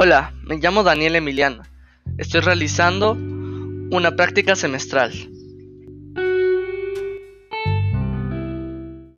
Hola, me llamo Daniel Emiliano. Estoy realizando una práctica semestral.